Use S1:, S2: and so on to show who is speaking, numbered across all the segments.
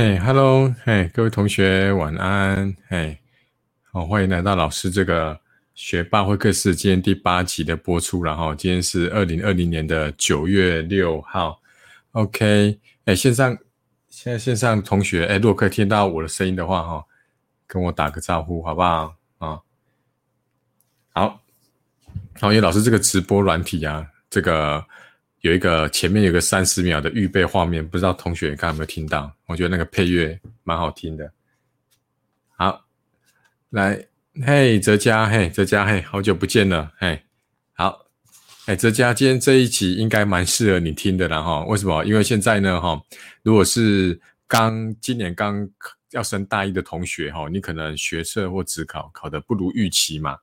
S1: 嘿，Hello，嘿，各位同学晚安，嘿，好，欢迎来到老师这个学霸会客室，今天第八集的播出，然后今天是二零二零年的九月六号，OK，哎，线上现在线上同学，哎，如果可以听到我的声音的话，哈，跟我打个招呼好不好？啊，好，好，因为老师这个直播软体啊，这个。有一个前面有个三十秒的预备画面，不知道同学刚刚有没有听到？我觉得那个配乐蛮好听的。好，来，嘿，泽佳，嘿，泽佳，嘿，好久不见了，嘿，好，哎，泽佳，今天这一集应该蛮适合你听的啦哈。为什么？因为现在呢，哈，如果是刚今年刚要升大一的同学哈，你可能学测或职考考的不如预期嘛。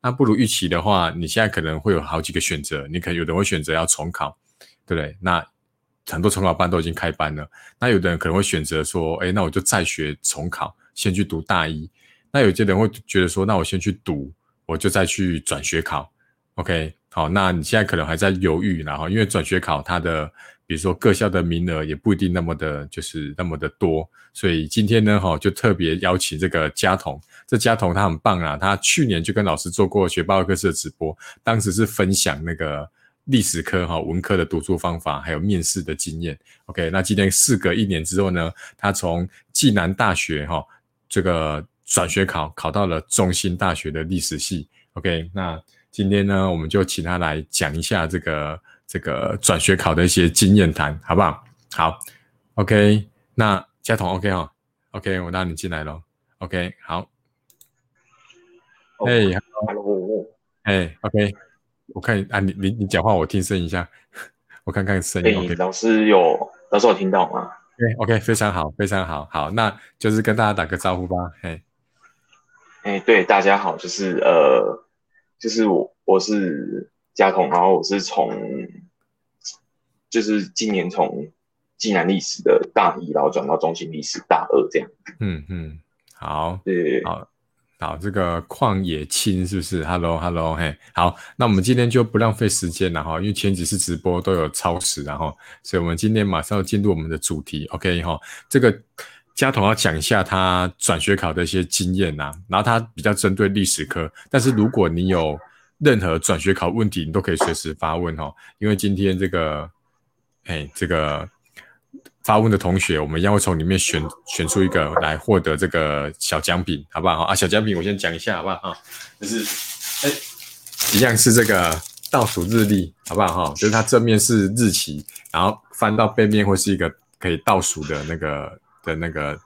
S1: 那不如预期的话，你现在可能会有好几个选择，你可能有的会选择要重考，对不对？那很多重考班都已经开班了。那有的人可能会选择说，哎，那我就再学重考，先去读大一。那有些人会觉得说，那我先去读，我就再去转学考。OK，好，那你现在可能还在犹豫，然后因为转学考它的。比如说各校的名额也不一定那么的，就是那么的多，所以今天呢，哈，就特别邀请这个嘉彤，这嘉彤他很棒啊，他去年就跟老师做过学霸课室的直播，当时是分享那个历史科哈文科的读书方法，还有面试的经验。OK，那今天事隔一年之后呢，他从暨南大学哈这个转学考考到了中兴大学的历史系。OK，那今天呢，我们就请他来讲一下这个。这个转学考的一些经验谈，好不好？好，OK。那佳彤，OK 哦，OK，我拉你进来喽，OK，好。哎，Hello，哎，OK，我看啊，你你你讲话，我听声一下，我看看声音。
S2: 老师有，老师有听到吗？
S1: 对，OK，非常好，非常好，好，那就是跟大家打个招呼吧，嘿。
S2: 哎，对，大家好，就是呃，就是我，我是。加统，然后我是从，就是今年从济南历史的大一，然后转到中心历史大二这样。
S1: 嗯嗯，好，对，好，好，这个旷野青是不是？Hello，Hello，嘿，好，那我们今天就不浪费时间了哈，因为前几次直播都有超时，然后，所以我们今天马上要进入我们的主题，OK 哈，这个加统要讲一下他转学考的一些经验呐，然后他比较针对历史科，但是如果你有。任何转学考问题，你都可以随时发问哈，因为今天这个，哎，这个发问的同学，我们一样会从里面选选出一个来获得这个小奖品，好不好？啊，小奖品我先讲一下，好不好？哈，就是哎，一样是这个倒数日历，好不好？哈，就是它正面是日期，然后翻到背面会是一个可以倒数的那个的那个。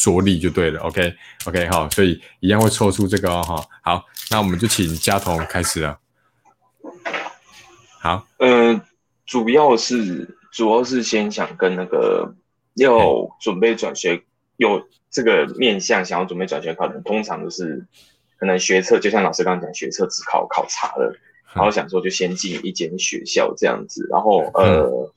S1: 着力就对了，OK，OK，好，所以一样会抽出这个哦，哈，好，那我们就请嘉彤开始了。好，
S2: 嗯，主要是主要是先想跟那个要准备转学有这个面向想要准备转学考的，通常都是可能学测，就像老师刚刚讲，学测只考考察了，然后想说就先进一间学校这样子，然后呃，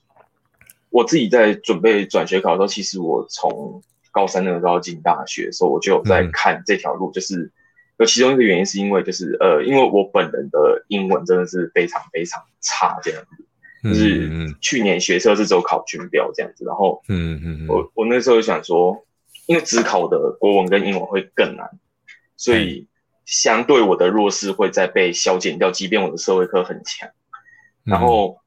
S2: 我自己在准备转学考的时候，其实我从高三那个时候进大学的时候，我就有在看这条路，就是有其中一个原因是因为就是呃，因为我本人的英文真的是非常非常差这样子，就是去年学车是走考军标这样子，然后嗯嗯，我我那时候就想说，因为只考的国文跟英文会更难，所以相对我的弱势会再被消减掉，即便我的社会科很强，然后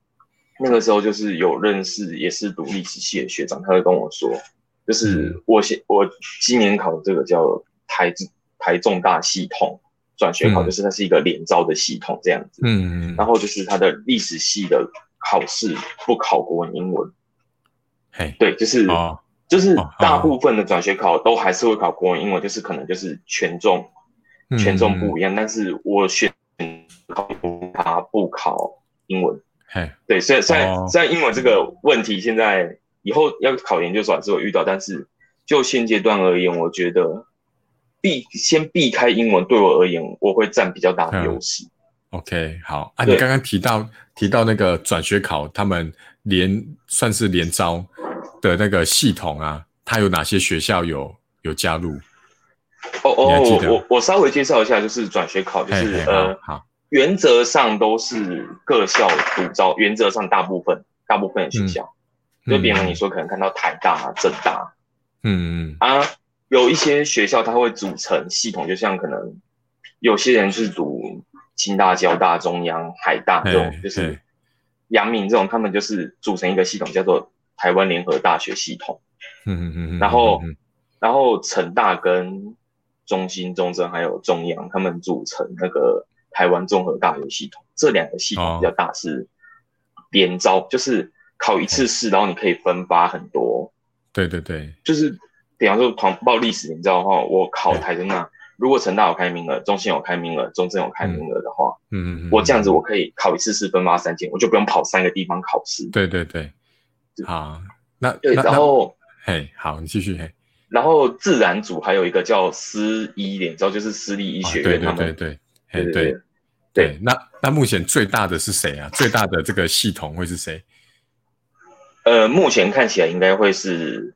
S2: 那个时候就是有认识也是读历史系的学长，他会跟我说。就是我现我今年考的这个叫台台重大系统转学考，就是它是一个连招的系统这样子。嗯嗯。然后就是它的历史系的考试不考国文英文。嘿，对，就是就是大部分的转学考都还是会考国文英文，就是可能就是权重权重不一样，但是我选考它不考英文。嘿，对，虽然虽然虽然英文这个问题现在。以后要考研究所还是会遇到，但是就现阶段而言，我觉得避先避开英文对我而言，我会占比较大的优势。
S1: OK，好啊，你刚刚提到提到那个转学考，他们连算是连招的那个系统啊，它有哪些学校有有加入？
S2: 哦哦，我我我稍微介绍一下，就是转学考，就是呃，好，原则上都是各校独招，原则上大部分大部分的学校。就比如你说可能看到台大、政大，
S1: 嗯嗯
S2: 啊，有一些学校它会组成系统，就像可能有些人是读清大、交大、中央、海大这种，就是
S1: 嘿。
S2: 阳明这种，他们就是组成一个系统，叫做台湾联合大学系统。
S1: 嗯嗯嗯嗯，
S2: 然后
S1: 嗯。
S2: 然后成大跟中心、中正还有中央，他们组成那个台湾综合大学系统。这两个系统比较大，是连招，就是考一次试，然后你可以分发很多。
S1: 对对对，
S2: 就是比方说团报历史，你知道的话，我考台中那，如果成大有开名额，中心有开名额，中正有开名额的话，
S1: 嗯。嗯嗯，
S2: 我这样子我可以考一次试分发三间，我就不用跑三个地方考试。
S1: 对对对，好，那
S2: 对，然后
S1: 那嘿，好，你继续嘿，
S2: 然后自然组还有一个叫私医联招，就是私立医学院，他们
S1: 对对，
S2: 对
S1: 对
S2: 对
S1: 对，那那目前最大的是谁啊？最大的这个系统会是谁？
S2: 呃，目前看起来应该会是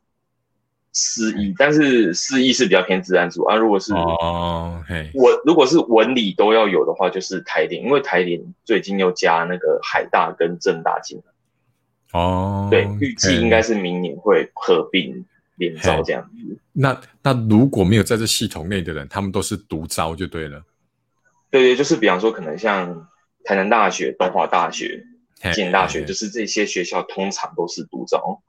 S2: 私医，但是私医是比较偏自然组啊。如果是
S1: 哦，嘿，
S2: 文，如果是文理都要有的话，就是台联，因为台联最近又加那个海大跟正大进来，
S1: 哦，
S2: 对，预计应该是明年会合并联招这样子。
S1: 那那如果没有在这系统内的人，他们都是独招就对了。
S2: 对对，就是比方说，可能像台南大学、东华大学、
S1: 嘿
S2: 建大学，就是这些学校通常都是独招，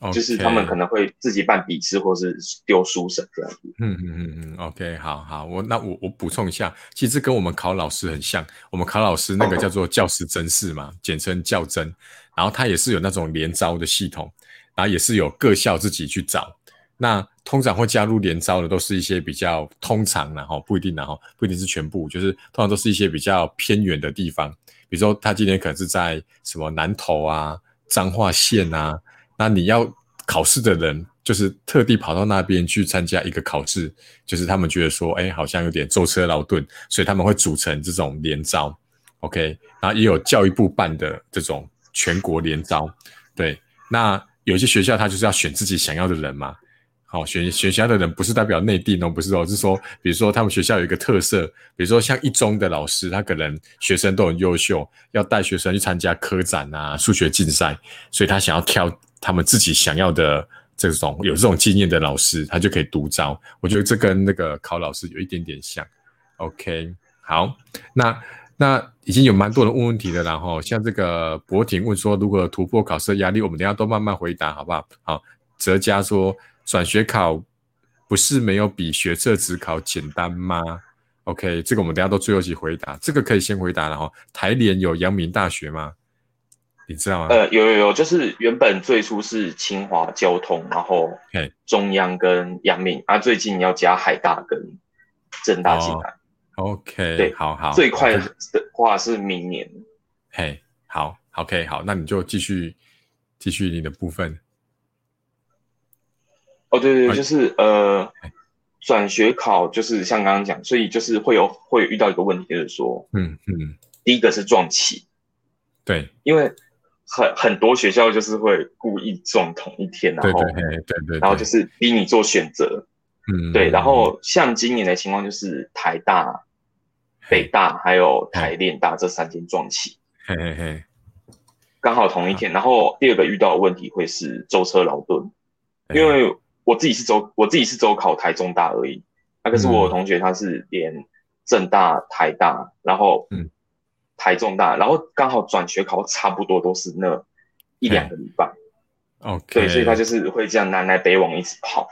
S1: 嘿
S2: 就是他们可能会自己办笔试或是丢书审这样子。
S1: 嗯嗯嗯嗯，OK，好好，我那我我补充一下，其实跟我们考老师很像，我们考老师那个叫做教师甄试嘛，简称教甄，然后它也是有那种联招的系统，然后也是有各校自己去找。那通常会加入联招的都是一些比较通常然后不一定然后不一定是全部，就是通常都是一些比较偏远的地方，比如说他今天可能是在什么南投啊、彰化县啊，那你要考试的人就是特地跑到那边去参加一个考试，就是他们觉得说，哎，好像有点舟车劳顿，所以他们会组成这种联招，OK，然后也有教育部办的这种全国联招，对，那有些学校他就是要选自己想要的人嘛。好，选选学校的人不是代表内定哦，不是哦，是说，比如说他们学校有一个特色，比如说像一中的老师，他可能学生都很优秀，要带学生去参加科展啊、数学竞赛，所以他想要挑他们自己想要的这种有这种经验的老师，他就可以独招。我觉得这跟那个考老师有一点点像。OK，好，那那已经有蛮多人问问题的，然后像这个博婷问说，如何突破考试的压力，我们等下都慢慢回答，好不好？好，哲嘉说。转学考不是没有比学测只考简单吗？OK，这个我们等下都最后一起回答，这个可以先回答了哈。台联有阳明大学吗？你知道吗？
S2: 呃，有有有，就是原本最初是清华交通，然后
S1: 嘿
S2: 中央跟阳明，啊，最近要加海大跟正大进来。
S1: OK，
S2: 对
S1: 好好，
S2: 最快的话是明年。
S1: 嘿，好，OK，好，那你就继续继续你的部分。
S2: 哦，对对就是呃，转学考就是像刚刚讲，所以就是会有会遇到一个问题，就是说，
S1: 嗯嗯，
S2: 第一个是撞期，
S1: 对。
S2: 因为很很多学校就是会故意撞同一天，然后
S1: 对对对对，
S2: 然后就是逼你做选择，
S1: 嗯。
S2: 对，然后像今年的情况就是台大、北大还有台联大这三间撞期，
S1: 嘿嘿嘿，
S2: 刚好同一天。然后第二个遇到的问题会是舟车劳顿，因为我自己是走我自己是走考台中大而已，那可是我有同学他是连正大、台大，然后
S1: 嗯
S2: 台中大，然后刚好转学考差不多都是那一两个礼拜
S1: ，OK，
S2: 对，所以他就是会这样南来北往一直跑。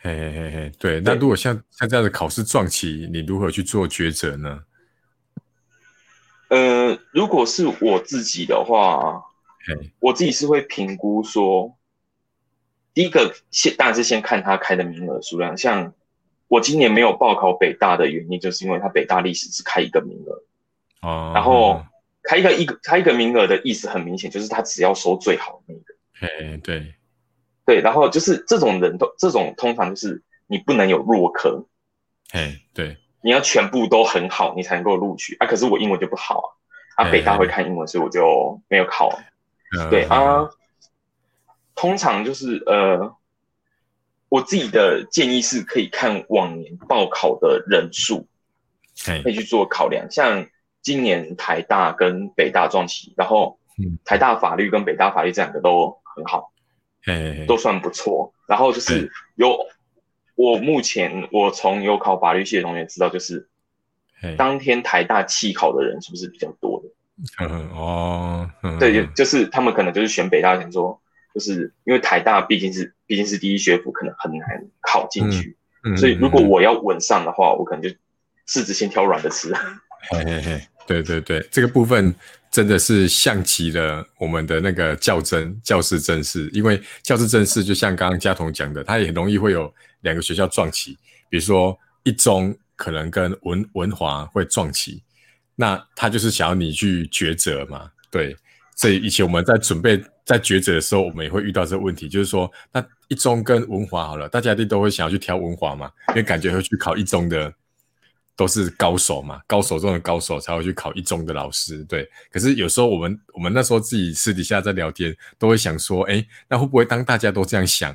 S1: 嘿嘿嘿嘿，对。那如果像像这样的考试撞期，你如何去做抉择呢？
S2: 呃，如果是我自己的话，我自己是会评估说，第一个先当然是先看他开的名额数量。像我今年没有报考北大的原因，就是因为他北大历史只开一个名额，
S1: 哦，
S2: 然后开一个一个开一个名额的意思很明显，就是他只要收最好的那个。
S1: 嘿，对，
S2: 对，然后就是这种人都这种通常就是你不能有弱科，
S1: 嘿，对，
S2: 你要全部都很好，你才能够录取啊。可是我英文就不好啊，啊，北大会看英文，所以我就没有考。
S1: 呃
S2: 对啊，通常就是呃，我自己的建议是可以看往年报考的人数，可以去做考量。像今年台大跟北大撞齐，然后
S1: 嗯
S2: 台大法律跟北大法律这两个都很好，
S1: 哎，
S2: 都算不错。然后就是有我目前我从有考法律系的同学知道，就是当天台大弃考的人是不是比较多的？
S1: 嗯哦，
S2: 对，就就是他们可能就是选北大，想说就是因为台大毕竟是毕竟是第一学府，可能很难考进去。所以如果我要稳上的话，我可能就柿子先挑软的吃。
S1: 嘿嘿嘿，对对对，这个部分真的是像极了我们的那个教真教师正式，因为教师正式就像刚刚嘉彤讲的，它也很容易会有两个学校撞齐，比如说一中可能跟文文华会撞齐。那他就是想要你去抉择嘛，对，所以以前我们在准备在抉择的时候，我们也会遇到这个问题，就是说，那一中跟文华好了，大家一定都会想要去挑文华嘛，因为感觉会去考一中的都是高手嘛，高手中的高手才会去考一中的老师，对。可是有时候我们我们那时候自己私底下在聊天，都会想说，哎，那会不会当大家都这样想，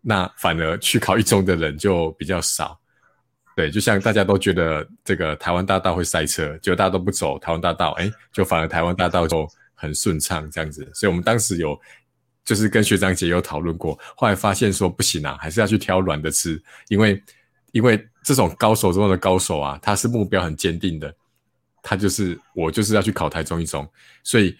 S1: 那反而去考一中的人就比较少？对，就像大家都觉得这个台湾大道会塞车，就大家都不走台湾大道，哎，就反而台湾大道就很顺畅这样子。所以我们当时有就是跟学长姐有讨论过，后来发现说不行啊，还是要去挑软的吃，因为因为这种高手中的高手啊，他是目标很坚定的，他就是我就是要去考台中一中，所以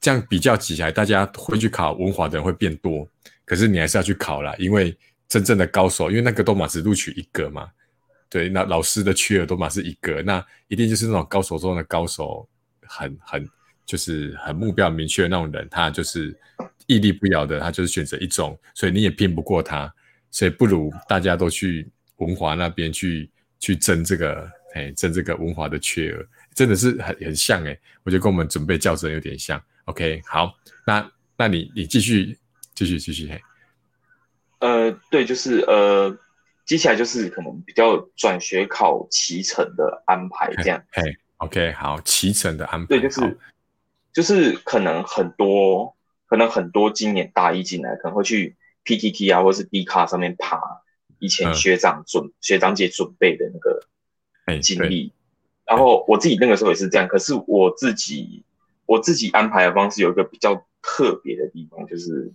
S1: 这样比较起来，大家会去考文华的人会变多，可是你还是要去考啦，因为真正的高手，因为那个都马只录取一个嘛。对，那老师的缺额都嘛是一个，那一定就是那种高手中的高手，很很就是很目标明确的那种人，他就是屹立不摇的，他就是选择一种，所以你也拼不过他，所以不如大家都去文华那边去去争这个，哎，争这个文华的缺额，真的是很很像哎，我觉得跟我们准备教程有点像。OK，好，那那你你继续继续继续嘿，
S2: 呃，对，就是呃。接下来就是可能比较转学考骑乘的安排，这样。
S1: 嘿，OK，好，骑乘的安排。
S2: 对，就是就是可能很多，可能很多今年大一进来，可能会去 PTT 啊，或者是 D 卡上面爬以前学长准学长姐准备的那个经历。然后我自己那个时候也是这样，可是我自己我自己安排的方式有一个比较特别的地方，就是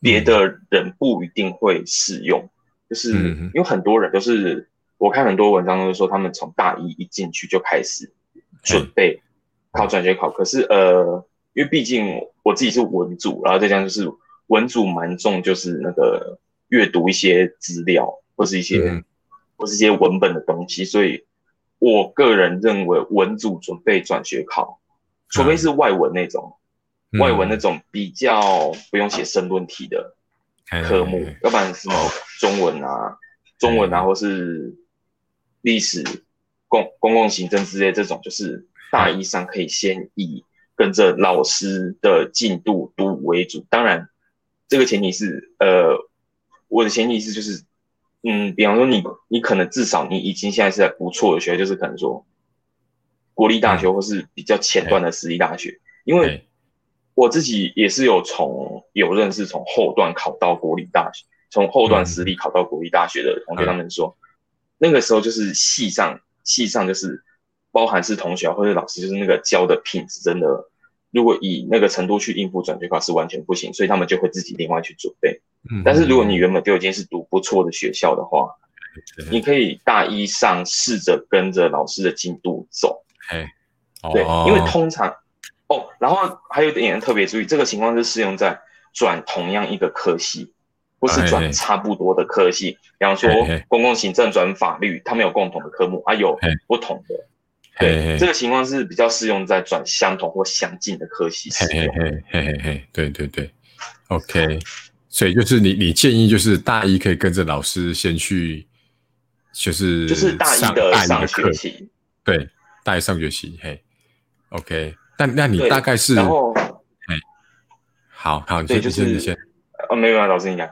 S2: 别的人不一定会适用。就是因为很多人都是，我看很多文章都是说，他们从大一一进去就开始准备考转学考。可是呃，因为毕竟我自己是文组，然后再加上就是文组蛮重，就是那个阅读一些资料或是一些或是一些文本的东西，所以我个人认为文组准备转学考，除非是外文那种，外文那种比较不用写申论题的。科目，要不然什么中文啊、中文啊，或是历史、公公共行政之类这种，就是大一上可以先以跟着老师的进度读为主。当然，这个前提是，呃，我的前提是就是，嗯，比方说你你可能至少你已经现在是在不错的学校，就是可能说国立大学或是比较前端的私立大学，因为。我自己也是有从有认识从后段考到国立大学，从后段私立考到国立大学的同学，他们说，那个时候就是系上系上就是包含是同学或者老师，就是那个教的品质真的，如果以那个程度去应付转学考是完全不行，所以他们就会自己另外去准备。但是如果你原本就已经是读不错的学校的话，你可以大一上试着跟着老师的进度走。对，因为通常。哦，然后还有一点特别注意，这个情况是适用在转同样一个科系，或是转差不多的科系。比方说公共行政转法律，他们有共同的科目，啊有不同的。对，这个情况是比较适用在转相同或相近的科系。
S1: 嘿嘿嘿嘿嘿嘿，对对对，OK。所以就是你你建议就是大一可以跟着老师先去，就是
S2: 就是大一的上学期，
S1: 对，大一上学期，嘿，OK。那那你大概是，
S2: 然后，
S1: 哎，好好，你先，你先，你先，
S2: 哦，没有啊，老师你讲，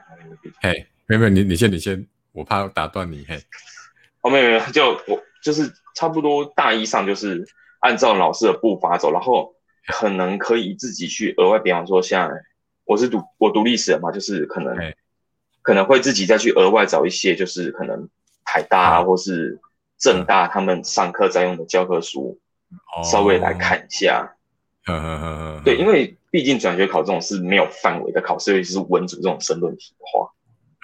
S1: 嘿，没有没有，你你先，你先，我怕打断你，嘿，
S2: 哦，没有没有，就我就是差不多大一上就是按照老师的步伐走，然后可能可以自己去额外，比方说像我是读我读历史的嘛，就是可能可能会自己再去额外找一些，就是可能台大啊或是正大他们上课在用的教科书。稍微来看一下，
S1: 嗯嗯嗯嗯，
S2: 对，因为毕竟转学考这种是没有范围的考试，尤其是文组这种申论题的话。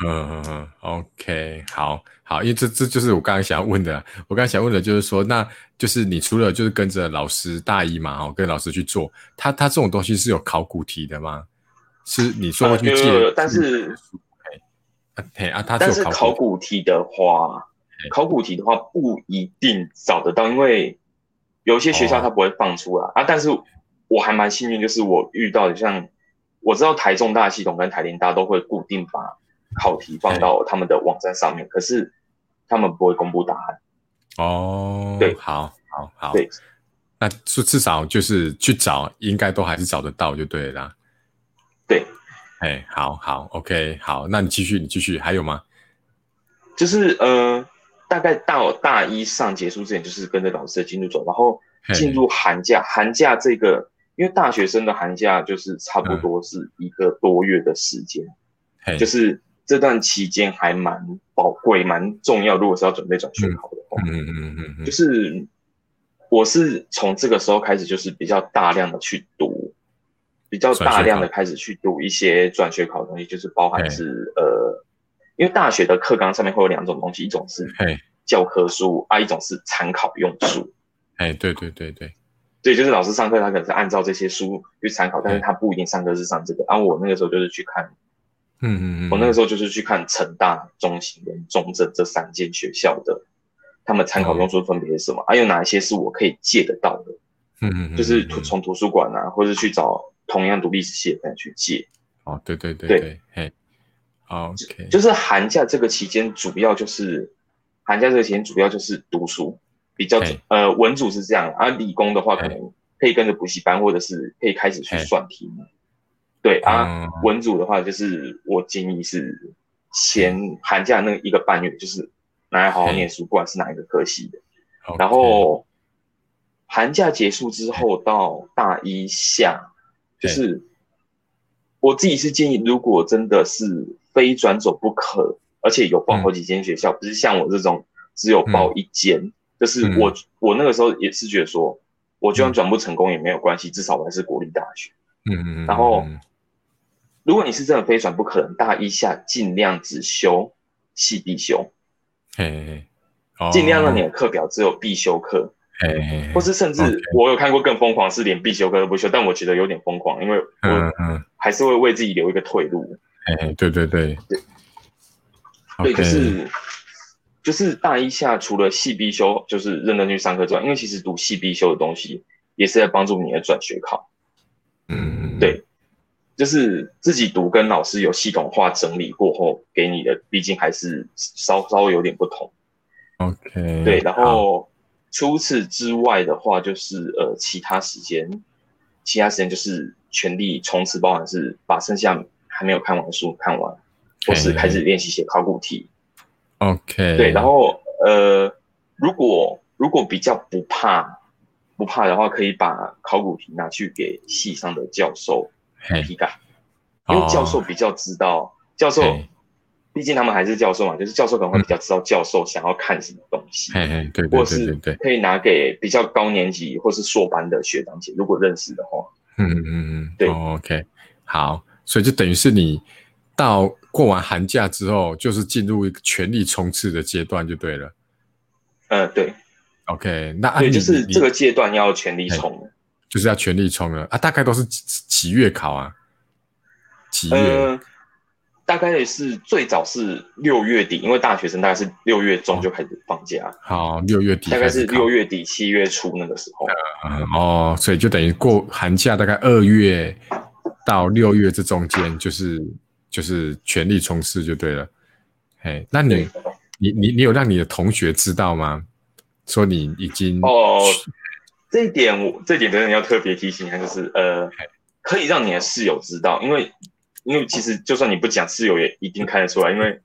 S1: 嗯嗯嗯，OK，好好，因为这这就是我刚刚想要问的。我刚刚想问的就是说，那就是你除了就是跟着老师大一嘛，哦，跟老师去做，他他这种东西是有考古题的吗？是你说过去借？
S2: 但是，
S1: 嘿啊，他
S2: 但是考古题的话，考古题的话不一定找得到，因为有些学校他不会放出来啊。但是我还蛮幸运，就是我遇到的像我知道台中大系统跟台联大都会固定把。考题放到他们的网站上面，可是他们不会公布答案。
S1: 哦，
S2: 对，
S1: 好，好，好，
S2: 对，
S1: 那至至少就是去找，应该都还是找得到就对了。
S2: 对，
S1: 哎，好好，OK，好，那你继续，你继续，还有吗？
S2: 就是呃，大概到大一上结束之前，就是跟着老师的进度走，然后进入寒假，寒假这个，因为大学生的寒假就是差不多是一个多月的时间，就是。这段期间还蛮宝贵、蛮重要。如果是要准备转学考的话，
S1: 嗯嗯嗯嗯，
S2: 就是我是从这个时候开始，就是比较大量的去读，比较大量的开始去读一些转学考的东西，就是包含是呃，因为大学的课纲上面会有两种东西，一种是教科书啊，一种是参考用书。
S1: 哎，对对对对，
S2: 对，就是老师上课他可能是按照这些书去参考，但是他不一定上课是上这个。啊，我那个时候就是去看。
S1: 嗯嗯嗯，
S2: 我那个时候就是去看成大、中型跟中正这三间学校的，他们参考用书分别是什么？还有哪一些是我可以借得到的？
S1: 嗯嗯，
S2: 就是从图书馆啊，或者去找同样读历史系的朋友去借。
S1: 哦，对对对对，嘿，OK，
S2: 就是寒假这个期间，主要就是寒假这个期间主要就是读书，比较呃文组是这样，而理工的话可能可以跟着补习班，或者是可以开始去算题目。对啊，文组的话，就是我建议是先寒假那一个半月，就是拿来好好念书，不管是哪一个科系的。然后寒假结束之后到大一下，就是我自己是建议，如果真的是非转走不可，而且有报好几间学校，不是像我这种只有报一间，就是我我那个时候也是觉得说，我就算转不成功也没有关系，至少我还是国立大学。
S1: 嗯嗯嗯，
S2: 然后。如果你是真的非转不可，能，大一下尽量只修系必修，
S1: 嘿，
S2: 尽量让你的课表只有必修课，
S1: 嘿，
S2: 或是甚至我有看过更疯狂，是连必修课都不修，但我觉得有点疯狂，因为我还是会为自己留一个退路。
S1: 哎，对对对。
S2: 对，对，就是就是大一下除了系必修，就是认真去上课之外，因为其实读系必修的东西也是在帮助你的转学考，
S1: 嗯，
S2: 对。就是自己读跟老师有系统化整理过后给你的，毕竟还是稍稍微有点不同。
S1: OK，
S2: 对，然后除此之外的话，就是呃其他时间，其他时间就是全力冲刺，包含是把剩下还没有看完的书看完，或是开始练习写考古题。
S1: OK，
S2: 对，然后呃如果如果比较不怕不怕的话，可以把考古题拿去给系上的教授。批改，因为教授比较知道，教授毕竟他们还是教授嘛，就是教授可能会比较知道教授想要看什么东西，
S1: 对对
S2: 或是可以拿给比较高年级或是硕班的学长姐，如果认识的话。
S1: 嗯嗯嗯，
S2: 对
S1: ，OK，好，所以就等于是你到过完寒假之后，就是进入一个全力冲刺的阶段，就对了。
S2: 呃，对
S1: ，OK，那
S2: 对，就是这个阶段要全力冲。
S1: 就是要全力冲了啊！大概都是几几月考啊？几月？
S2: 大概是最早是六月底，因为大学生大概是六月中就开始放假。
S1: 好，六月底
S2: 大概是六月底七月初那个时候。
S1: 嗯哦，所以就等于过寒假，大概二月到六月这中间，就是就是全力冲刺就对了。嘿，那你你你你有让你的同学知道吗？说你已经
S2: 哦。这一点我这一点真的要特别提醒一下，就是呃，可以让你的室友知道，因为因为其实就算你不讲，室友也一定看得出来，因为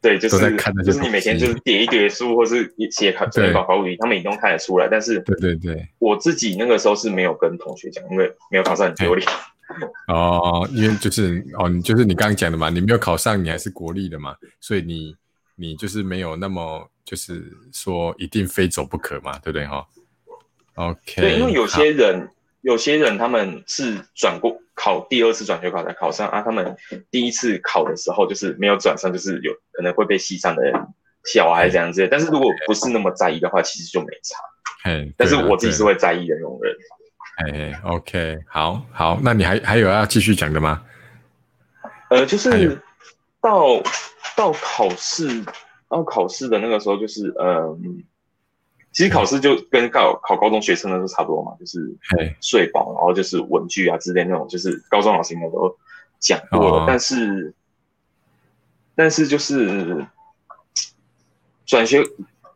S2: 对，就是就是你每天就是叠一叠书，或是写考准备考考古题，他们也都看得出来。但是
S1: 对对对，
S2: 我自己那个时候是没有跟同学讲，因为没有考上很丢脸。
S1: 哦，因为就是哦，你就是你刚刚讲的嘛，你没有考上，你还是国立的嘛，所以你你就是没有那么就是说一定非走不可嘛，对不对哈？OK，
S2: 对，因为有些人有些人他们是转过考第二次转学考才考上啊，他们第一次考的时候就是没有转上，就是有可能会被系上的人笑还是这样子。但是如果不是那么在意的话，其实就没差。
S1: 嘿，
S2: 但是我自己是会在意的那种人。
S1: 哎，OK，好好，那你还还有要继续讲的吗？
S2: 呃，就是到到考试到考试的那个时候，就是嗯。其实考试就跟考考高中学生的都差不多嘛，就是睡饱，然后就是文具啊之类那种，就是高中老师应该都讲过了。但是，但是就是转学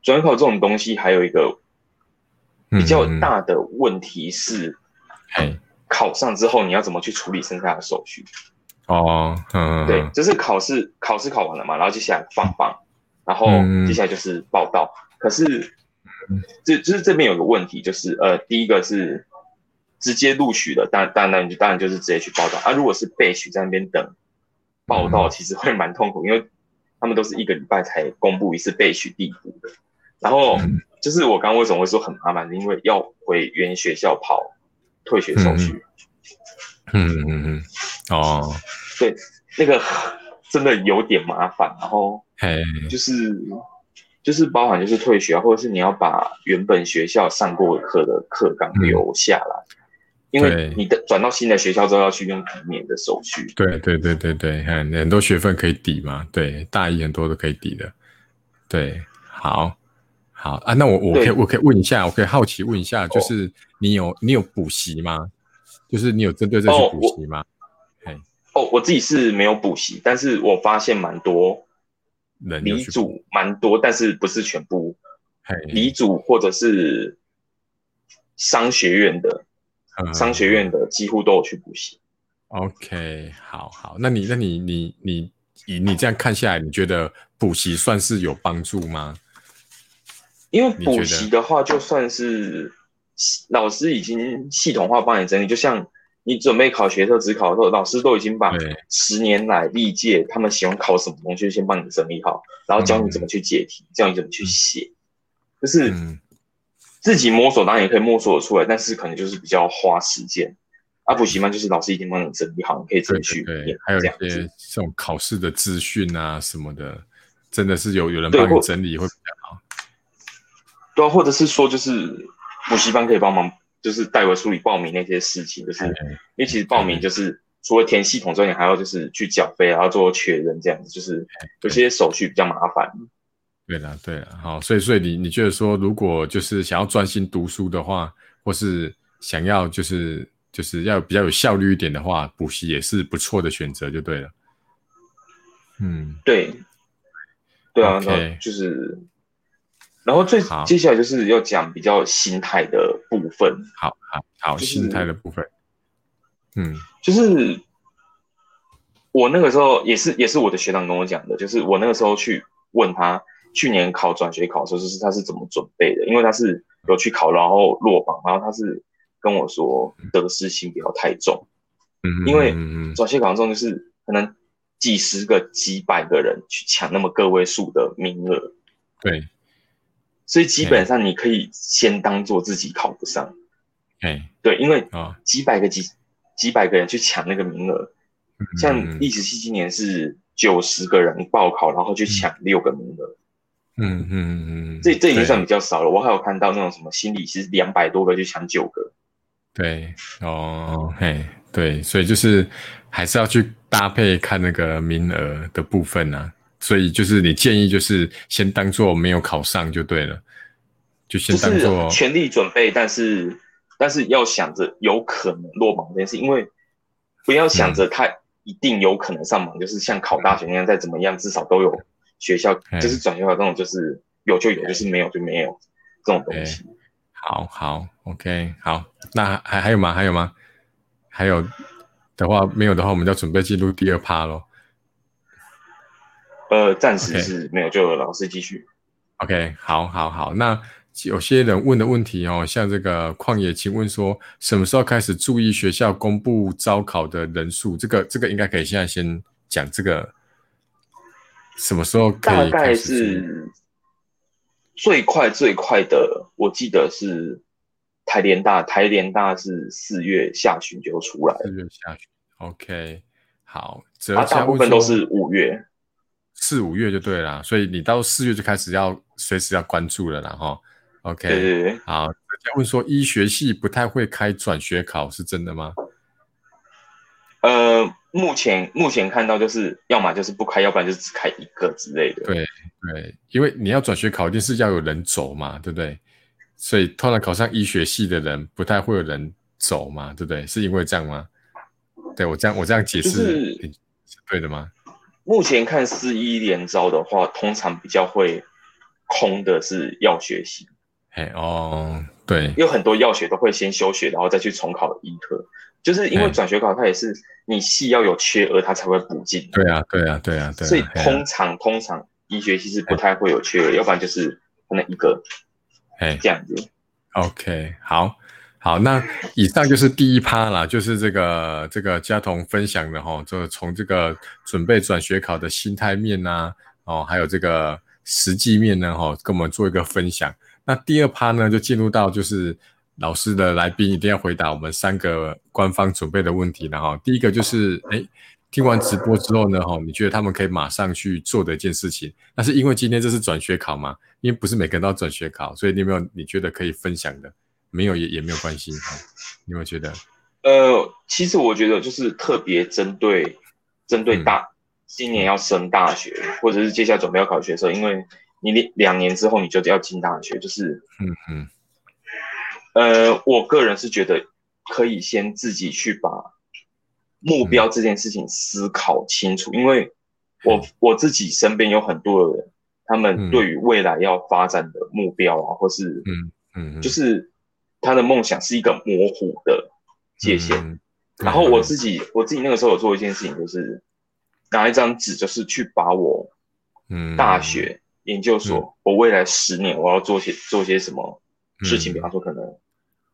S2: 转考这种东西，还有一个比较大的问题是，考上之后你要怎么去处理剩下的手续？
S1: 哦，嗯，
S2: 对，就是考试考试考完了嘛，然后接下来放榜，然后接下来就是报道，可是。这就是这边有个问题，就是呃，第一个是直接录取的，当当然就当然就是直接去报道啊。如果是被取在那边等报道，其实会蛮痛苦，因为他们都是一个礼拜才公布一次被取地图的。然后就是我刚刚为什么会说很麻烦，因为要回原学校跑退学手续。
S1: 嗯嗯嗯，哦，
S2: 对，那个真的有点麻烦。然后就是。就是包含就是退学，或者是你要把原本学校上过课的课纲留下来，因为你的转到新的学校之后要去用抵免的手续。
S1: 对对对对对，很很多学分可以抵嘛，对，大一很多都可以抵的。对，好，好啊，那我我可以我可以问一下，我可以好奇问一下，就是你有你有补习吗？就是你有针对这些补习吗？
S2: 哦，我自己是没有补习，但是我发现蛮多。理组蛮多，但是不是全部。离组或者是商学院的，商学院的几乎都有去补习。
S1: OK，好好，那你那你你你以你这样看下来，你觉得补习算是有帮助吗？
S2: 因为补习的话，就算是老师已经系统化帮你整理，就像。你准备考学测、只考的时候，老师都已经把十年来历届他们喜欢考什么东西，先帮你整理好，然后教你怎么去解题，教你怎么去写。就是自己摸索，当然也可以摸索出来，但是可能就是比较花时间。啊，补习班就是老师已经帮你整理好，你可以自己去
S1: 对。还有一些这种考试的资讯啊什么的，真的是有有人帮你整理会比较好。
S2: 对啊，或者是说，就是补习班可以帮忙。就是代为处理报名那些事情，就是因为其实报名就是除了填系统之外，你还要就是去缴费，然后做确认这样子，就是有些手续比较麻烦。
S1: 对了，对了，好，所以所以你你觉得说，如果就是想要专心读书的话，或是想要就是就是要比较有效率一点的话，补习也是不错的选择，就对了。嗯，
S2: 对，对啊，就是。然后最接下来就是要讲比较心态的部分。
S1: 好好好，心态的部分。嗯，
S2: 就是我那个时候也是也是我的学长跟我讲的，就是我那个时候去问他去年考转学考的时候，就是他是怎么准备的，因为他是有去考，然后落榜，然后他是跟我说得失心不要太重。嗯，因为转学考中就是可能几十个、几百个人去抢那么个位数的名额。
S1: 对。
S2: 所以基本上你可以先当做自己考不上，
S1: 哎，
S2: 对，因为啊几百个几几百个人去抢那个名额，像历史系今年是九十个人报考，然后去抢六个名额，
S1: 嗯嗯嗯嗯，
S2: 这这已经算比较少了。我还有看到那种什么心理是两百多个去抢九个，
S1: 对，哦，嘿，对，所以就是还是要去搭配看那个名额的部分呢。所以就是你建议就是先当做没有考上就对了，就先当做
S2: 全力准备，但是但是要想着有可能落榜这件事，因为不要想着他一定有可能上榜，就是像考大学那样再怎么样，至少都有学校，就是转学考这种，就是有就有，就是没有就没有这种东西。
S1: 好好，OK，好，那还还有吗？还有吗？还有的话没有的话，我们就要准备进入第二趴喽。
S2: 呃，暂时是没有，就老师继续。
S1: OK，好，好，好。那有些人问的问题哦，像这个旷野，请问说什么时候开始注意学校公布招考的人数？这个，这个应该可以现在先讲这个什么时候可以？
S2: 大概是最快最快的，我记得是台联大，台联大是四月下旬就出来了，
S1: 四月下旬，OK，好，
S2: 它大部分都是五月，
S1: 四五月就对了，所以你到四月就开始要随时要关注了，然后，OK，
S2: 对对对，
S1: 好，大家问说医学系不太会开转学考，是真的吗？
S2: 呃，目前目前看到就是要么就是不开，要不然就只开一个之类的。
S1: 对对，因为你要转学考，一定是要有人走嘛，对不对？所以通常考上医学系的人不太会有人走嘛，对不对？是因为这样吗？对我这样我这样解释是对的吗？
S2: 目前看四一连招的话，通常比较会空的是药学系。
S1: 哎哦，对，
S2: 有很多药学都会先休学，然后再去重考医科。就是因为转学考，它也是你系要有缺额，它才会补进。
S1: 对啊，对啊，对啊，对。
S2: 所以通常通常医学系是不太会有缺额，要不然就是可能一个，哎，这样子。
S1: OK，好，好，那以上就是第一趴啦，就是这个这个佳彤分享的哈，就从这个准备转学考的心态面呐，哦，还有这个实际面呢，哈，跟我们做一个分享。那第二趴呢，就进入到就是。老师的来宾一定要回答我们三个官方准备的问题，然后第一个就是，哎，听完直播之后呢，哈，你觉得他们可以马上去做的一件事情，那是因为今天这是转学考嘛？因为不是每个人都要转学考，所以你有没有你觉得可以分享的？没有也也没有关系，你有没有觉得？
S2: 呃，其实我觉得就是特别针对针对大今年要升大学，或者是接下来准备要考学的时候，因为你两年之后你就要进大学，就是嗯嗯。呃，我个人是觉得可以先自己去把目标这件事情思考清楚，因为我我自己身边有很多的人，他们对于未来要发展的目标啊，或是嗯嗯，就是他的梦想是一个模糊的界限。然后我自己我自己那个时候有做一件事情，就是拿一张纸，就是去把我嗯。大学研究所，我未来十年我要做些做些什么事情，比方说可能。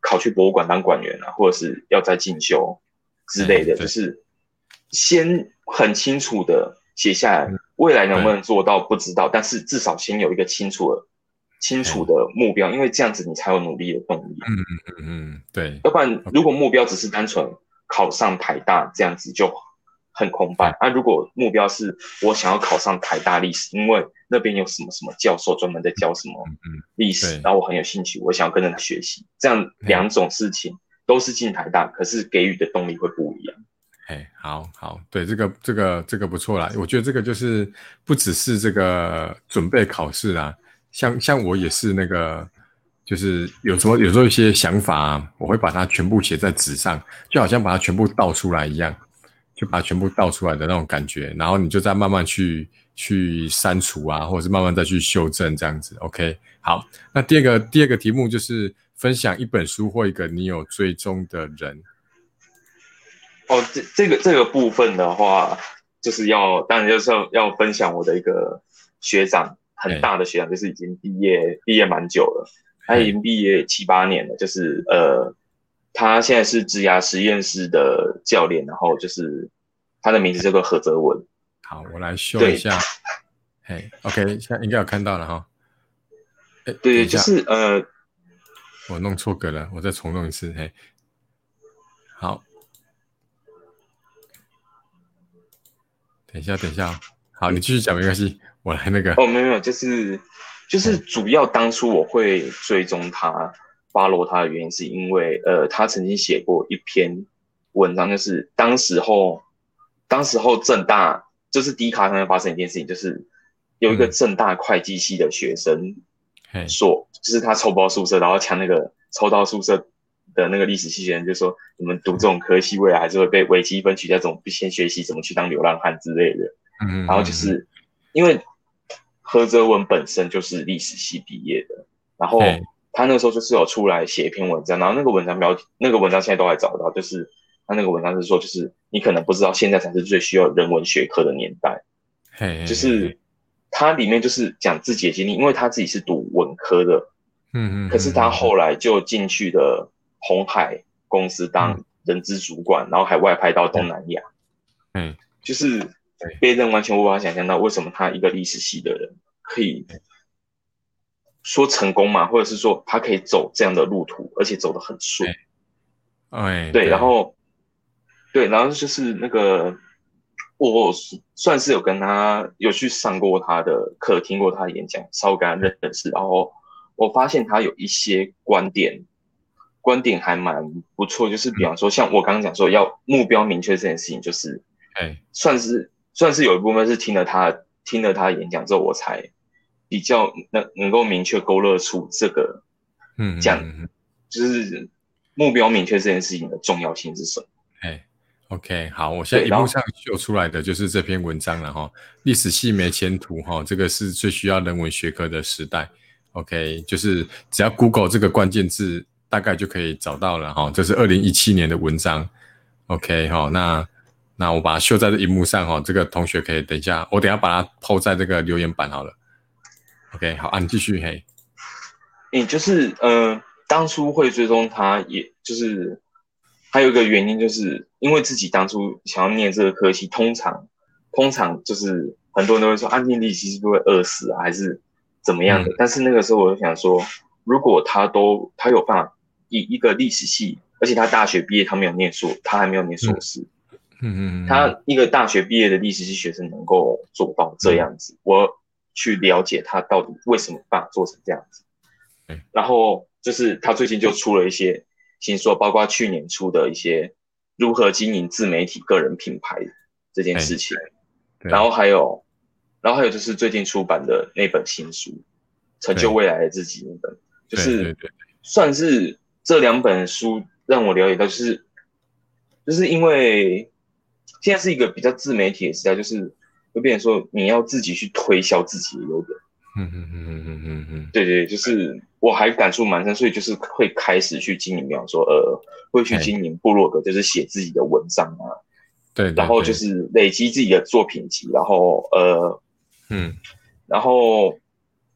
S2: 考去博物馆当馆员啊，或者是要再进修之类的，就是先很清楚的写下来，未来能不能做到不知道，但是至少先有一个清楚的、清楚的目标，因为这样子你才有努力的动力。
S1: 嗯嗯嗯嗯，对。
S2: 要不然，如果目标只是单纯考上台大这样子就。很空泛。那如果目标是我想要考上台大历史，因为那边有什么什么教授专门在教什么历史，然后我很有兴趣，我想要跟着他学习。这样两种事情都是进台大，可是给予的动力会不一样。
S1: 哎，好好，对这个这个这个不错啦。我觉得这个就是不只是这个准备考试啊，像像我也是那个，就是有时候有时候一些想法，我会把它全部写在纸上，就好像把它全部倒出来一样。就把它全部倒出来的那种感觉，然后你就再慢慢去去删除啊，或者是慢慢再去修正这样子。OK，好，那第二个第二个题目就是分享一本书或一个你有追踪的人。
S2: 哦，这这个这个部分的话，就是要当然就是要要分享我的一个学长，很大的学长，就是已经毕业毕业蛮久了，他已经毕业七八年了，就是呃。他现在是职涯实验室的教练，然后就是他的名字叫做何泽文。
S1: 好，我来修一下。嘿，OK，现在应该有看到了哈。
S2: 哎，对，就是呃，
S1: 我弄错格了，我再重弄一次。嘿，好，等一下，等一下，好，你继续讲没关系，我来那个。
S2: 哦，没有，没有，就是就是主要当初我会追踪他。发罗他的原因是因为，呃，他曾经写过一篇文章，就是当时候，当时候正大就是迪卡上面发生一件事情，就是有一个正大会计系的学生说，就是他抽包宿舍，然后抢那个抽到宿舍的那个历史系学生，就说你们读这种科系，未来还是会被微积分取代，这种先学习怎么去当流浪汉之类的。嗯，然后就是因为何泽文本身就是历史系毕业的，然后。他那个时候就是有出来写一篇文章，然后那个文章标题，那个文章现在都还找得到，就是他那个文章是说，就是你可能不知道现在才是最需要人文学科的年代，就是他里面就是讲自己的经历，因为他自己是读文科的，嗯嗯，可是他后来就进去的红海公司当人资主管，然后还外派到东南亚，嗯，就是别人完全无法想象到为什么他一个历史系的人可以。说成功嘛，或者是说他可以走这样的路途，而且走得很顺。
S1: 哎，
S2: 对，然后对，然后就是那个我算是有跟他有去上过他的课，听过他的演讲，稍微跟他认识，然后我发现他有一些观点。观点还蛮不错，就是比方说，像我刚刚讲说要目标明确这件事情，就是，
S1: 哎，
S2: 算是算是有一部分是听了他听了他演讲之后，我才比较能能够明确勾勒出这个，
S1: 嗯，
S2: 讲就是目标明确这件事情的重要性是什么？
S1: 哎，OK，好，我现在荧幕上秀出来的就是这篇文章了哈，历史系没前途哈，这个是最需要人文学科的时代，OK，就是只要 Google 这个关键字。大概就可以找到了哈，这是二零一七年的文章，OK 哈，那那我把它秀在这荧幕上哈，这个同学可以等一下，我等下把它抛在这个留言板好了，OK 好啊，你继续嘿，
S2: 你就是呃，当初会追踪他，也就是还有一个原因，就是因为自己当初想要念这个科系，通常通常就是很多人都会说啊，念历史是不会饿死啊，还是怎么样的？但是那个时候我就想说，如果他都他有办法。以一个历史系，而且他大学毕业，他没有念硕，他还没有念硕士。
S1: 嗯嗯嗯
S2: 他一个大学毕业的历史系学生能够做到这样子，我去了解他到底为什么把它做成这样子。然后就是他最近就出了一些新书，包括去年出的一些如何经营自媒体个人品牌这件事情。然后还有，然后还有就是最近出版的那本新书《成就未来的自己》那本，就是算是。这两本书让我了解到，就是就是因为现在是一个比较自媒体的时代，就是会变成说你要自己去推销自己的优点。
S1: 嗯嗯嗯嗯嗯嗯嗯，
S2: 对对，就是我还感触蛮深，所以就是会开始去经营，比方说呃，会去经营部落格，就是写自己的文章啊。
S1: 对，
S2: 然后就是累积自己的作品集，然后呃，
S1: 嗯，
S2: 然后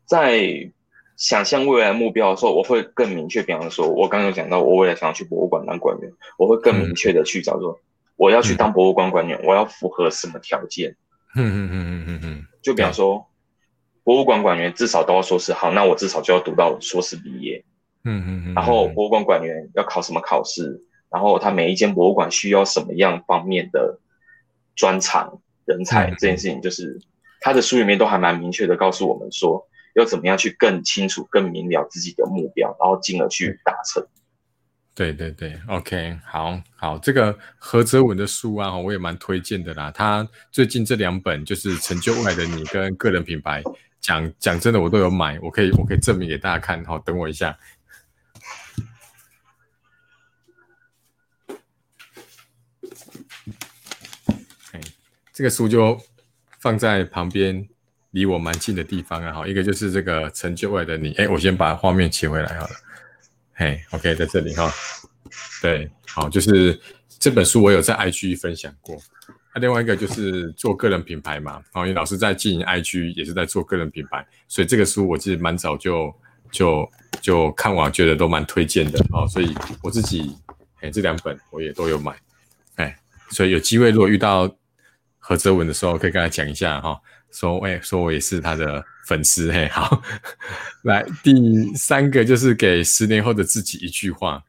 S2: 在。想象未来目标的时候，我会更明确。比方说，我刚刚讲到，我未来想要去博物馆当馆员，我会更明确的去找说，我要去当博物馆馆员，我要符合什么条件？
S1: 嗯嗯嗯嗯嗯嗯。
S2: 就比方说，博物馆馆员至少都要硕士，好，那我至少就要读到硕士毕业。
S1: 嗯嗯嗯。
S2: 然后，博物馆馆员要考什么考试？然后，他每一间博物馆需要什么样方面的专长人才？这件事情，就是他的书里面都还蛮明确的告诉我们说。要怎么样去更清楚、更明了自己的目标，然后进而去达成？
S1: 对对对，OK，好好，这个何泽文的书啊，我也蛮推荐的啦。他最近这两本就是《成就未来的你》跟《个人品牌》，讲讲真的，我都有买，我可以我可以证明给大家看。好，等我一下。这个书就放在旁边。离我蛮近的地方啊，好，一个就是这个成就外的你，哎，我先把画面切回来好了，嘿，OK，在这里哈，对，好，就是这本书我有在 IG 分享过，那另外一个就是做个人品牌嘛，因为老师在经营 IG 也是在做个人品牌，所以这个书我其实蛮早就就就看完，觉得都蛮推荐的哦，所以我自己，哎，这两本我也都有买，哎，所以有机会如果遇到何泽文的时候，可以跟他讲一下哈。说，哎，说我也是他的粉丝，嘿，好，来第三个就是给十年后的自己一句话。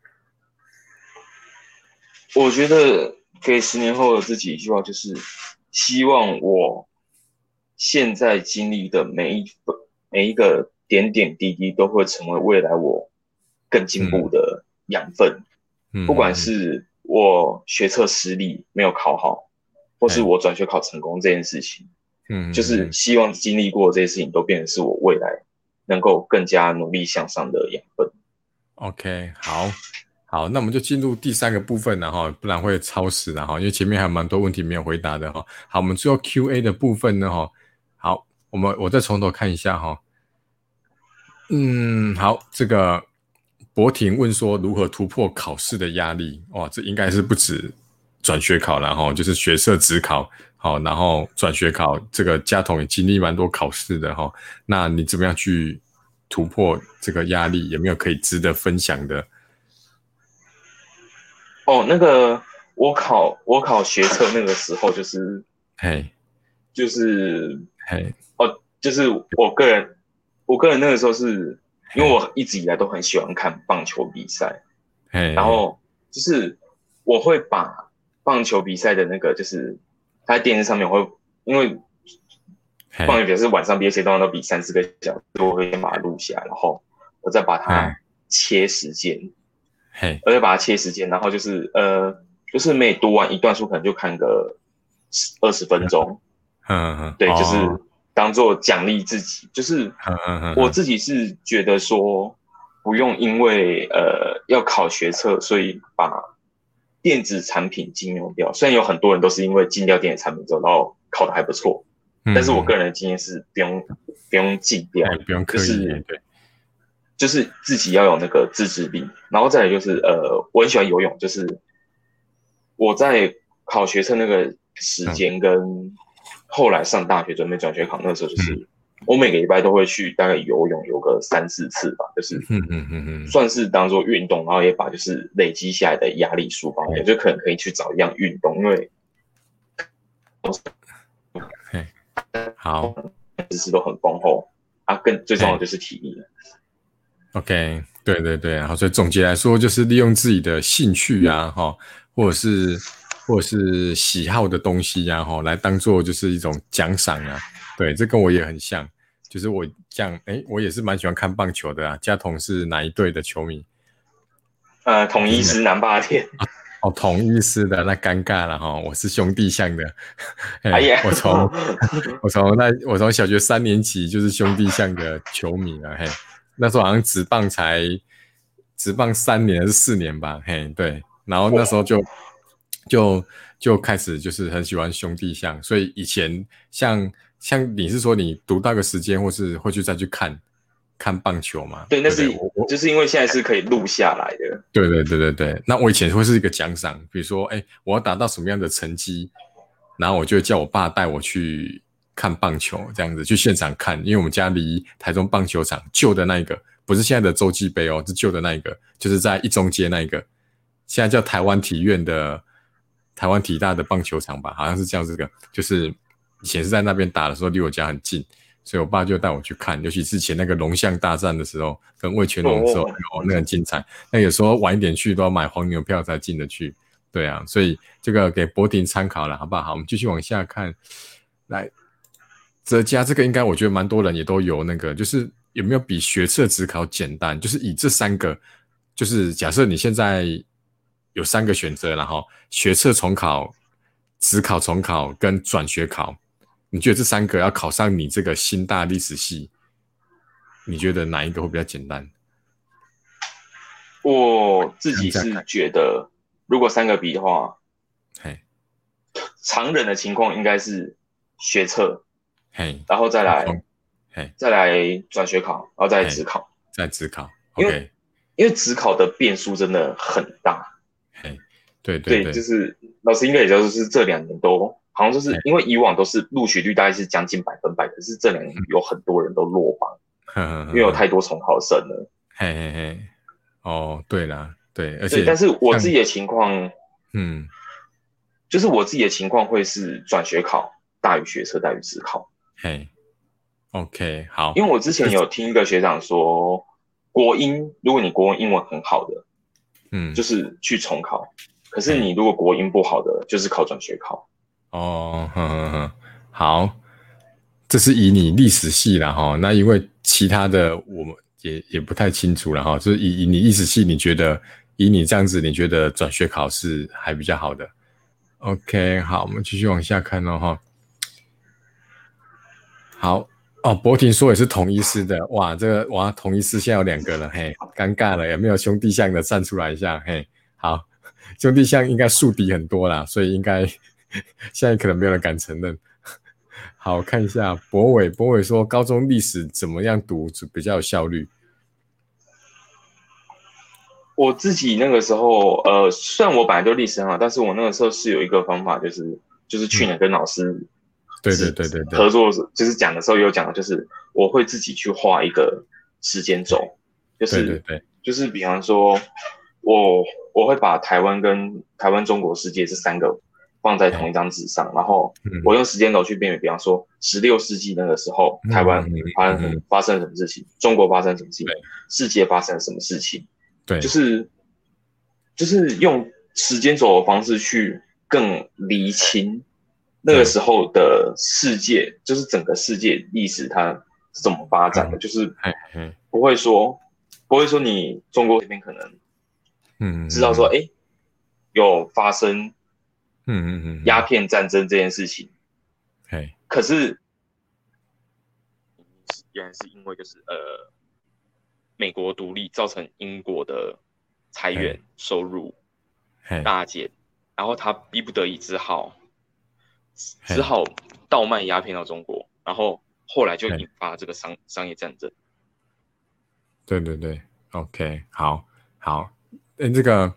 S2: 我觉得给十年后的自己一句话就是，希望我现在经历的每一每一个点点滴滴都会成为未来我更进步的养分。
S1: 嗯，
S2: 不管是我学测失利没有考好，或是我转学考成功这件事情。
S1: 嗯，
S2: 就是希望经历过这些事情都变成是我未来能够更加努力向上的养分。
S1: OK，好，好，那我们就进入第三个部分了哈，不然会超时了哈，因为前面还有蛮多问题没有回答的哈。好，我们最后 Q&A 的部分呢哈，好，我们我再从头看一下哈。嗯，好，这个博婷问说如何突破考试的压力？哇，这应该是不止转学考了哈，就是学测职考。好，然后转学考这个家统也经历蛮多考试的哈，那你怎么样去突破这个压力？有没有可以值得分享的？
S2: 哦，那个我考我考学测那个时候就是，
S1: 嘿，
S2: 就是
S1: 嘿，
S2: 哦，就是我个人，我个人那个时候是因为我一直以来都很喜欢看棒球比赛，
S1: 嘿，
S2: 然后就是我会把棒球比赛的那个，就是他在电视上面我会，因为
S1: 嘿。
S2: 棒球比赛是晚上比，而且通常都比三四个小时，我会先把它录下来，然后我再把
S1: 嗯
S2: 它切时间，
S1: 嘿，
S2: 我再把它切时间，然后就是呃，就是每读完一段书，可能就看个二十分钟，
S1: 嗯嗯，
S2: 对，就是
S1: 哦。
S2: 当做奖励自己，就是我自己是觉得说，不用因为呃要考学测，所以把电子产品禁用掉。虽然有很多人都是因为禁掉电子产品之后，然后考的还不错，
S1: 嗯
S2: 但是我个人的经验是不用不用禁掉
S1: 哎，不用刻意，
S2: 就是
S1: 对，
S2: 就是自己要有那个自制力，然后再来就是呃，我很喜欢游泳，就是我在考学测那个时间跟后来上大学准备转学考那个时候，就是、我每个礼拜都会去大概游泳游个三四次吧，就是
S1: 嗯嗯嗯嗯，
S2: 算是当做运动，然后也把就是累积下来的压力抒发掉，就可能可以去找一样运动，因为
S1: 好
S2: 知识都很丰厚啊，更最重要的就是体力了。
S1: ，OK，对对对，然后所以总结来说，就是利用自己的兴趣啊，哈，或者是或者是喜好的东西呀、哈，来当做就是一种奖赏啊。对，这跟我也很像，就是我这样，哎，我也是蛮喜欢看棒球的啊。家彤是哪一队的球迷？
S2: 呃，统一师南霸天，
S1: 哦，同一师的，那尴尬了哈。我是兄弟象的，
S2: 哎呀，
S1: 我从 我从那我从小学三年级就是兄弟象的球迷了，嘿，那时候好像职棒才职棒三年还是四年吧，嘿，对，然后那时候就就就开始就是很喜欢兄弟象，所以以前像像你是说你读到个时间，或是会去再去看看棒球吗？
S2: 对，那是
S1: 我我
S2: 就是因为现在是可以录下来的。
S1: 对对对对对，那我以前会是一个奖赏，比如说，哎，我要达到什么样的成绩，然后我就会叫我爸带我去看棒球，这样子去现场看，因为我们家离台中棒球场旧的那一个，不是现在的洲际杯哦，是旧的那一个，就是在一中街那一个，现在叫台湾体院的台湾体大的棒球场吧，好像是叫这个，就是以前是在那边打的时候，离我家很近。所以我爸就带我去看，尤其之前那个龙象大战的时候，跟魏全龙的时候，
S2: 哦
S1: 哦，那很精彩。那有时候晚一点去都要买黄牛票才进得去，对啊，所以这个给博婷参考了，好不好？好，我们继续往下看。来，哲家这个应该我觉得蛮多人也都有那个，就是有没有比学测职考简单？就是以这三个，就是假设你现在有三个选择，然后学测重考、职考重考跟转学考，你觉得这三个要考上你这个新大历史系，你觉得哪一个会比较简单？
S2: 我自己是觉得，如果三个比的话，
S1: 嘿，
S2: 常人的情况应该是学测，
S1: 嘿，
S2: 然后再来
S1: 嘿，
S2: 再来转学考，然后再来职考，
S1: 再职考。
S2: 因为
S1: ，OK，
S2: 因为职考的变数真的很大。
S1: 嘿，对对对，
S2: 就是老师应该也就是这两年都好像就是因为以往都是录取率大概是将近百分百，可是这两年有很多人都落榜，
S1: 呵
S2: 因为有太多重考生了。
S1: 嘿嘿嘿，哦，对啦，对，而，且
S2: 但是我自己的情况，
S1: 嗯，
S2: 就是我自己的情况会是转学考大于学测大于职考，
S1: 嘿，OK，好，
S2: 因为我之前有听一个学长说，国英如果你国文英文很好的，
S1: 嗯，
S2: 就是去重考，可是你如果国英不好的，就是考转学考。
S1: 哦，哼哼哼，好，这是以你历史系啦哈，那因为其他的我们也也不太清楚了哈，就是以以你历史系，你觉得以你这样子，你觉得转学考试还比较好的？OK，好，我们继续往下看哦哈。好哦，博婷说也是同一师的，哇，这个哇同一师现在有两个了，嘿，尴尬了，有没有兄弟像的站出来一下？嘿，好，兄弟像应该树敌很多啦，所以应该 现在可能没有人敢承认。好，看一下博伟，博伟说高中历史怎么样读比较有效率？
S2: 我自己那个时候，呃，虽然我本来就历史很好，但是我那个时候是有一个方法，就是就是去年跟老师
S1: 对对对对对，
S2: 合作，就是讲的时候有讲，就是我会自己去画一个时间轴，就是
S1: 对对对，
S2: 就是比方说，我我会把台湾跟台湾、中国、世界这三个放在同一张纸上，然后我用时间轴去辨别，比方说十六世纪那个时候，台湾发生发生什么事情，中国发生什么事情，世界发生什么事情，
S1: 对，
S2: 就是就是用时间轴的方式去更厘清那个时候的世界，就是整个世界历史它是怎么发展的，就是不会说不会说你中国这边可能嗯知道说哎有发生。
S1: 嗯嗯嗯，
S2: 鸦片战争这件事情，
S1: 哎，
S2: 可是原来是因为就是呃，美国独立造成英国的裁员收入大减，然后他逼不得已只好只好倒卖鸦片到中国，然后后来就引发这个商商业战争。
S1: 对对对，OK，好，好，嗯，这个。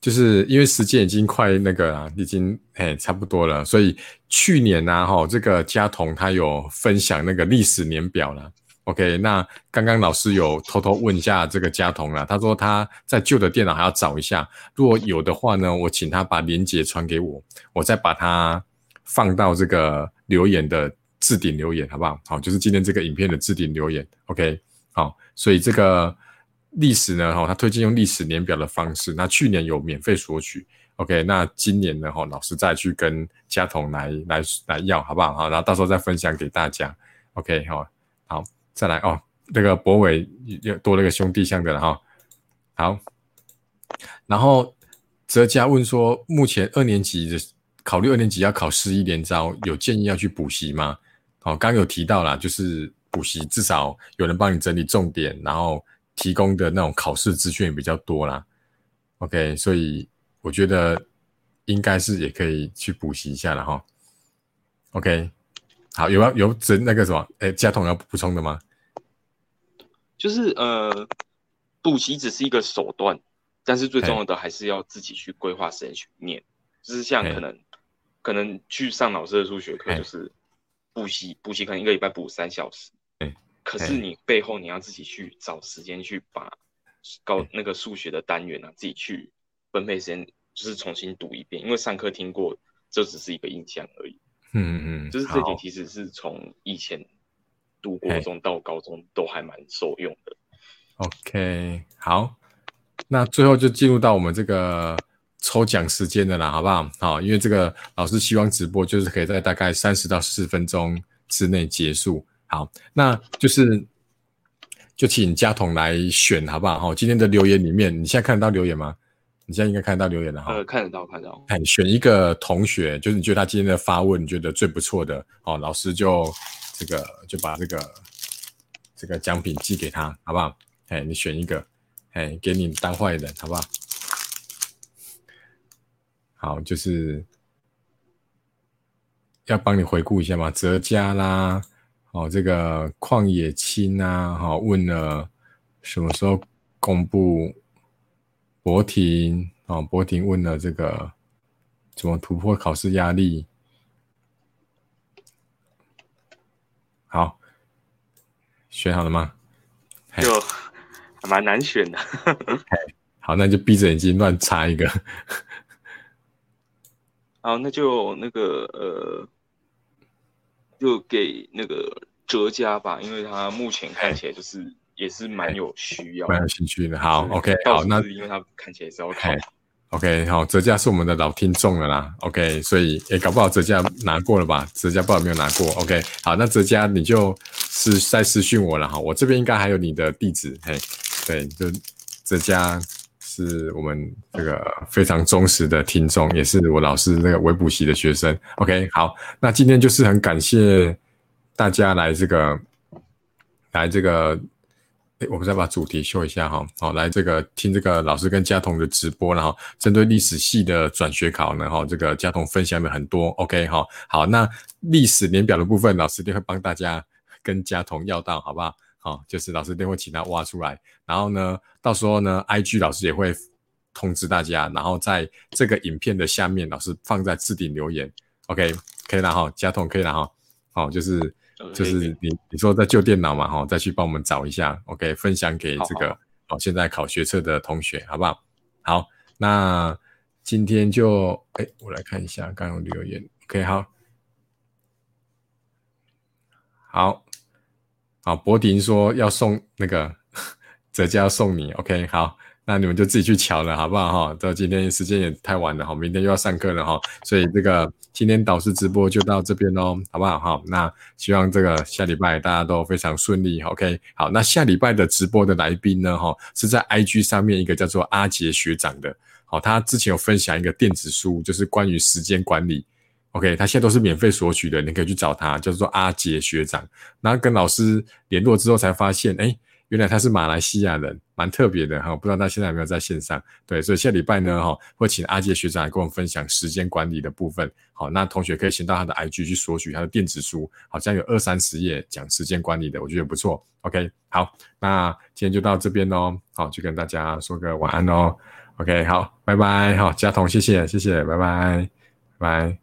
S1: 就是因为时间已经快那个了，已经哎差不多了，所以去年呢，哈，这个嘉彤他有分享那个历史年表了。OK，那刚刚老师有偷偷问一下这个嘉彤了，他说他在旧的电脑还要找一下，如果有的话呢，我请他把链接传给我，我再把它放到这个留言的置顶留言，好不好？好，就是今天这个影片的置顶留言。OK，好，所以这个。历史呢？哈，他推荐用历史年表的方式。那去年有免费索取，OK。那今年呢？哈，老师再去跟家彤来来来要，好不好？好，然后到时候再分享给大家，OK。好，好，再来哦。那个博伟又多了个兄弟相的了哈。好，然后泽家问说，目前二年级的考虑二年级要考试一连招，有建议要去补习吗？哦，刚有提到啦，就是补习至少有人帮你整理重点，然后。提供的那种考试资讯也比较多啦，OK，所以我觉得应该是也可以去补习一下了哈。OK，好，有要有整那个什么，哎，家彤要补充的吗？
S2: 就是呃，补习只是一个手段，但是最重要的还是要自己去规划时间去念。就是像可能可能去上老师的数学课，就是补习补习，可能一个礼拜补三小时。可是你背后你要自己去找时间去把高那个数学的单元啊，自己去分配时间，就是重新读一遍，因为上课听过这只是一个印象而已。
S1: 嗯嗯嗯，
S2: 就是这点其实是从以前读国中到高中都还蛮受用的。
S1: OK，好，那最后就进入到我们这个抽奖时间的啦，好不好？好，因为这个老师希望直播就是可以在大概三十到四十分钟之内结束。好，那就是就请家统来选，好不好？哈，今天的留言里面，你现在看得到留言吗？你现在应该看得到留言了哈。
S2: 呃，看得到，看得到。
S1: 哎，选一个同学，就是你觉得他今天的发问，你觉得最不错的，哦，老师就这个就把这个这个奖品寄给他，好不好？哎，你选一个，哎，给你当坏人，好不好？好，就是要帮你回顾一下嘛，哲家啦。哦，这个旷野青啊，哈，问了什么时候公布？博婷哦，博婷问了这个怎么突破考试压力？好，选好了吗？
S2: 就还蛮难选的。
S1: 好，那就闭着眼睛乱插一个。
S2: 好，那就那个呃。就给那个哲家吧，因为他目前看起来就是也是蛮有需要、
S1: 蛮有兴趣的。好，OK，好，那
S2: 因为他看起来是要考。
S1: OK，好，哲家是我们的老听众了啦。OK，所以也搞不好哲家拿过了吧？哲家不知道没有拿过。OK，好，那哲家你就私再私讯我了哈，我这边应该还有你的地址。嘿，对，就哲家。是我们这个非常忠实的听众，也是我老师那个微补习的学生。OK，好，那今天就是很感谢大家来这个来这个，哎，我们再把主题秀一下哈。好，来这个听这个老师跟嘉彤的直播，然后针对历史系的转学考呢，哈，这个嘉彤分享了很多。OK，哈，好，那历史年表的部分，老师一定会帮大家跟嘉彤要到，好不好？好，就是老师一定会请他挖出来，然后呢，到时候呢，IG 老师也会通知大家，然后在这个影片的下面，老师放在置顶留言，OK，可以了哈，加通可以了哈，好，就是就是你你说在旧电脑嘛哈，再去帮我们找一下，OK，分享给这个哦现在考学测的同学，好不好？好，那。今天就哎，我来看一下刚刚留言。OK，好，好，好，博迪说要送那个折价要送你。OK，好。那你们就自己去瞧了，好不好哈？到今天时间也太晚了哈，明天又要上课了哈，所以这个今天导师直播就到这边喽，好不好哈？那希望这个下礼拜大家都非常顺利，OK？好，那下礼拜的直播的来宾呢哈，是在 IG 上面一个叫做阿杰学长的，好，他之前有分享一个电子书，就是关于时间管理，OK？他现在都是免费索取的，你可以去找他，叫做阿杰学长。然后跟老师联络之后才发现，哎。原来他是马来西亚人，蛮特别的哈，不知道他现在有没有在线上？对，所以下礼拜呢，哈，会请阿杰学长来跟我们分享时间管理的部分。好，那同学可以先到他的 IG 去索取他的电子书，好像有二三十页讲时间管理的，我觉得不错。OK，好，那今天就到这边喽，好，就跟大家说个晚安哦。OK，好，拜拜，好，嘉彤，谢谢，谢谢，拜拜，拜拜。